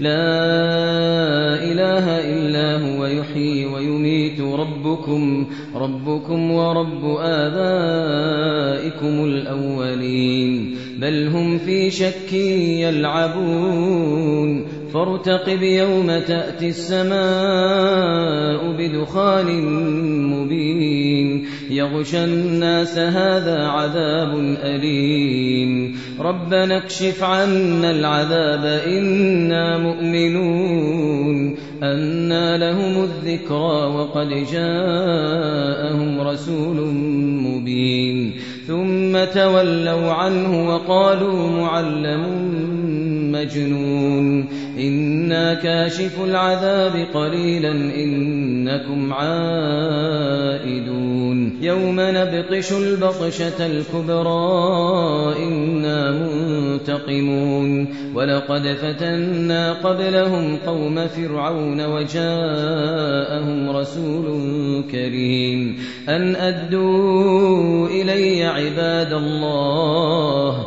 لا إله إلا هو يحيي ويميت ربكم ربكم ورب آبائكم الأولين. بل هم في شك يلعبون. فارتقب يوم تأتي السماء بدخان مبين. يغشى الناس هذا عذاب أليم. ربنا اكشف عنا العذاب إنا مؤمنون. أنى لهم الذكرى وقد جاءهم رسول مبين. ثم تولوا عنه وقالوا معلم مجنون إنا كاشف العذاب قليلا إنكم عائدون. يوم نبطش البطشة الكبرى إنا منتقمون. ولقد فتنا قبلهم قوم فرعون وجاءهم رسول كريم. أن أدوا إلي عباد الله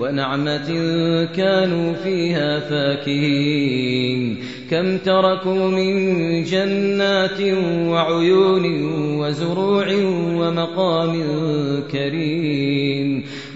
ونعمة كانوا فيها فاكهين. كم تركوا من جنات وعيون وزروع ومقام كريم.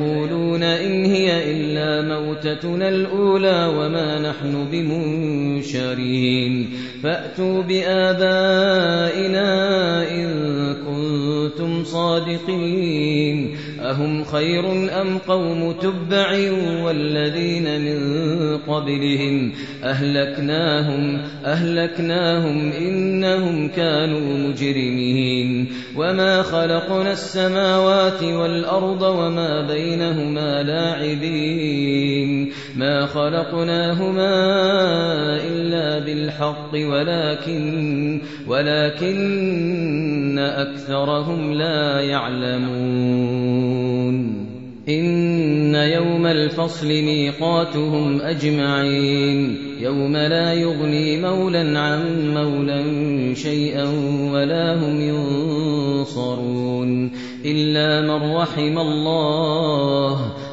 ليقولون إن هي إلا موتتنا الأولى وما نحن بمنشرين. فأتوا بآبائنا إن كنتم صادقين. أهم خير أم قوم تبع والذين من قبلهم أهلكناهم أهلكناهم إنهم كانوا مجرمين وما خلقنا السماوات والأرض وما بينهما لاعبين ما خلقناهما إلا بالحق ولكن ولكن أكثرهم لا يعلمون إن يوم الفصل ميقاتهم أجمعين. يوم لا يغني مولا عن مولا شيئا ولا هم ينصرون. إلا من رحم الله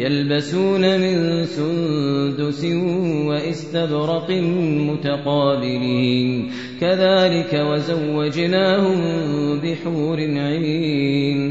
يلبسون من سندس واستبرق متقابلين. كذلك وزوجناهم بحور عين.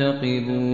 مرتقبون